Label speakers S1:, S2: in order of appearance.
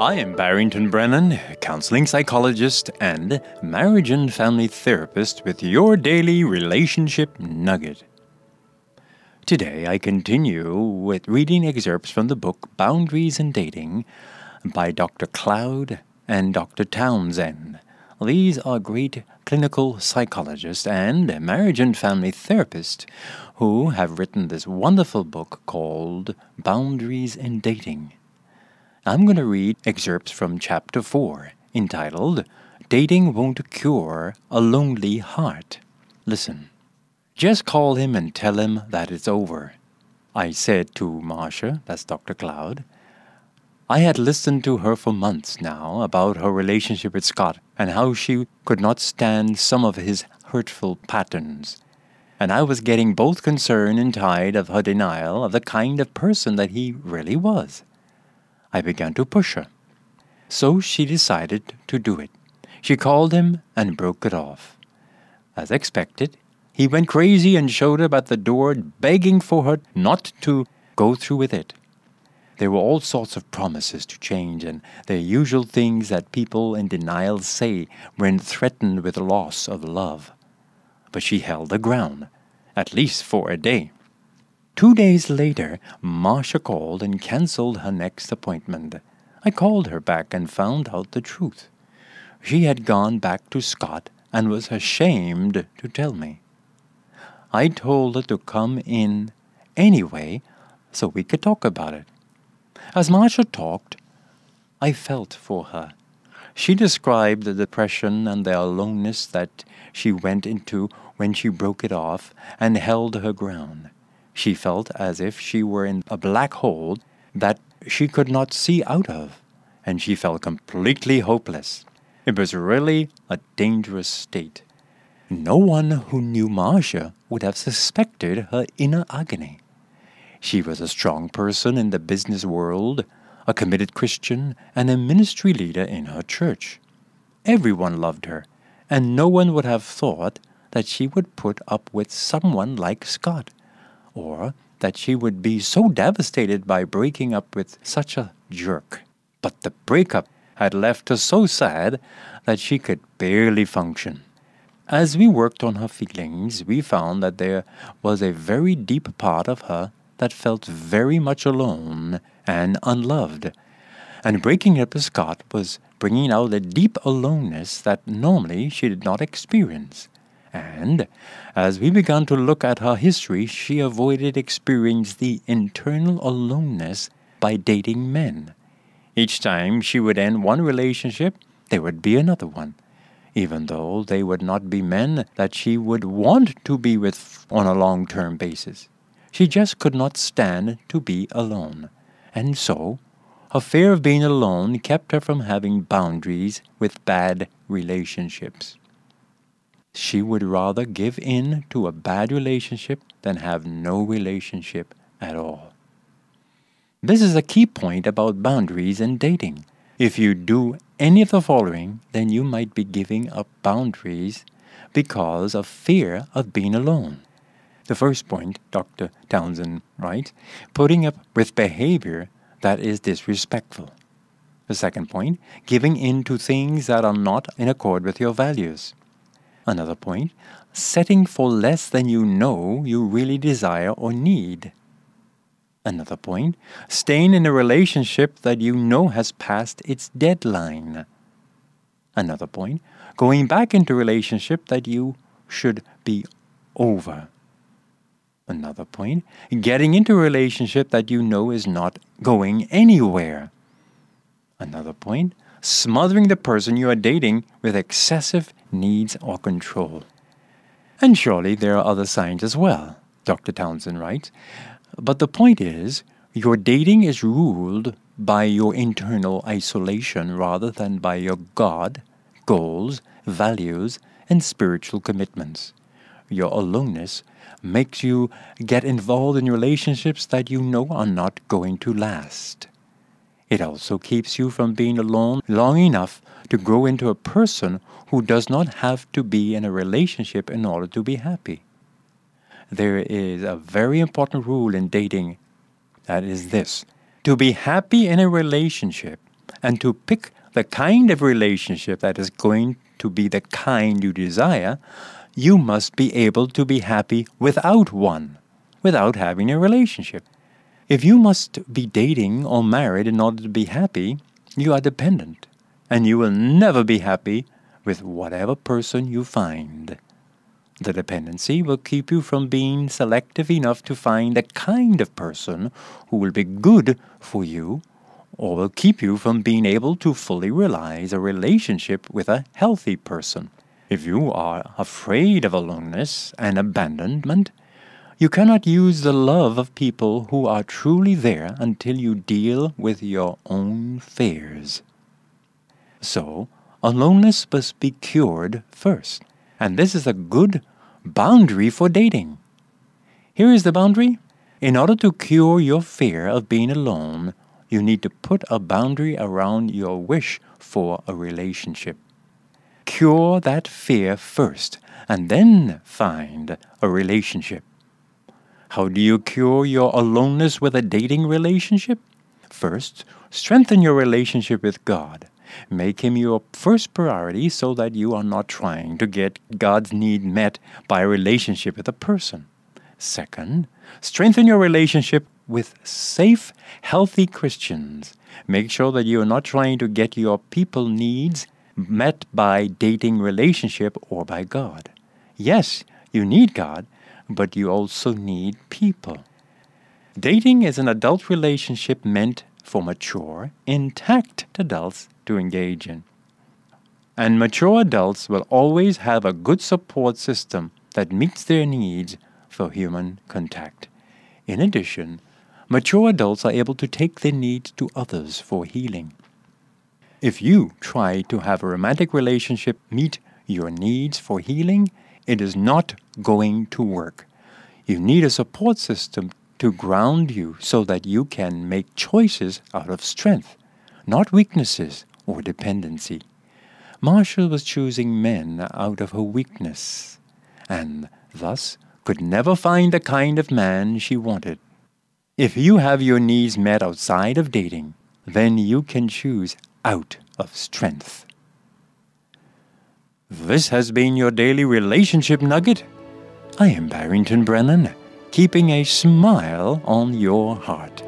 S1: I am Barrington Brennen, counseling psychologist and marriage and family therapist with your daily relationship nugget. Today I continue with reading excerpts from the book Boundaries in Dating by Dr. Cloud and Dr. Townsend. These are great clinical psychologists and marriage and family therapists who have written this wonderful book called Boundaries in Dating. I'm going to read excerpts from chapter 4, entitled Dating Won't Cure a Lonely Heart. Listen. Just call him and tell him that it's over. I said to Marcia, that's Dr. Cloud. I had listened to her for months now about her relationship with Scott and how she could not stand some of his hurtful patterns. And I was getting both concerned and tired of her denial of the kind of person that he really was. I began to push her. So she decided to do it. She called him and broke it off. As expected, he went crazy and showed up at the door begging for her not to go through with it. There were all sorts of promises to change and the usual things that people in denial say when threatened with loss of love. But she held her ground, at least for a day. Two days later, Marcia called and cancelled her next appointment. I called her back and found out the truth. She had gone back to Scott and was ashamed to tell me. I told her to come in anyway so we could talk about it. As Marcia talked, I felt for her. She described the depression and the aloneness that she went into when she broke it off and held her ground. She felt as if she were in a black hole that she could not see out of, and she felt completely hopeless. It was really a dangerous state. No one who knew Marcia would have suspected her inner agony. She was a strong person in the business world, a committed Christian, and a ministry leader in her church. Everyone loved her, and no one would have thought that she would put up with someone like Scott or that she would be so devastated by breaking up with such a jerk. But the breakup had left her so sad that she could barely function. As we worked on her feelings, we found that there was a very deep part of her that felt very much alone and unloved. And breaking up with Scott was bringing out a deep aloneness that normally she did not experience. And as we began to look at her history, she avoided experiencing the internal aloneness by dating men. Each time she would end one relationship, there would be another one, even though they would not be men that she would want to be with on a long term basis. She just could not stand to be alone. And so, her fear of being alone kept her from having boundaries with bad relationships. She would rather give in to a bad relationship than have no relationship at all. This is a key point about boundaries in dating. If you do any of the following, then you might be giving up boundaries because of fear of being alone. The first point, Dr. Townsend writes, putting up with behavior that is disrespectful. The second point, giving in to things that are not in accord with your values. Another point, setting for less than you know you really desire or need. Another point, staying in a relationship that you know has passed its deadline. Another point, going back into a relationship that you should be over. Another point, getting into a relationship that you know is not going anywhere. Another point, smothering the person you are dating with excessive needs or control. And surely there are other signs as well, Dr. Townsend writes. But the point is, your dating is ruled by your internal isolation rather than by your God, goals, values, and spiritual commitments. Your aloneness makes you get involved in relationships that you know are not going to last. It also keeps you from being alone long enough to grow into a person who does not have to be in a relationship in order to be happy. There is a very important rule in dating that is this to be happy in a relationship, and to pick the kind of relationship that is going to be the kind you desire, you must be able to be happy without one, without having a relationship. If you must be dating or married in order to be happy, you are dependent, and you will never be happy with whatever person you find. The dependency will keep you from being selective enough to find the kind of person who will be good for you or will keep you from being able to fully realize a relationship with a healthy person. If you are afraid of aloneness and abandonment, you cannot use the love of people who are truly there until you deal with your own fears. So, aloneness must be cured first, and this is a good boundary for dating. Here is the boundary. In order to cure your fear of being alone, you need to put a boundary around your wish for a relationship. Cure that fear first, and then find a relationship. How do you cure your aloneness with a dating relationship? First, strengthen your relationship with God. Make Him your first priority so that you are not trying to get God's need met by a relationship with a person. Second, strengthen your relationship with safe, healthy Christians. Make sure that you are not trying to get your people needs met by dating relationship or by God. Yes, you need God, but you also need people. Dating is an adult relationship meant for mature, intact adults to engage in. And mature adults will always have a good support system that meets their needs for human contact. In addition, mature adults are able to take their needs to others for healing. If you try to have a romantic relationship meet your needs for healing, it is not going to work. You need a support system to ground you so that you can make choices out of strength, not weaknesses or dependency. Marcia was choosing men out of her weakness, and thus could never find the kind of man she wanted. If you have your needs met outside of dating, then you can choose out of strength. This has been your daily relationship nugget. I am Barrington Brennen, keeping a smile on your heart.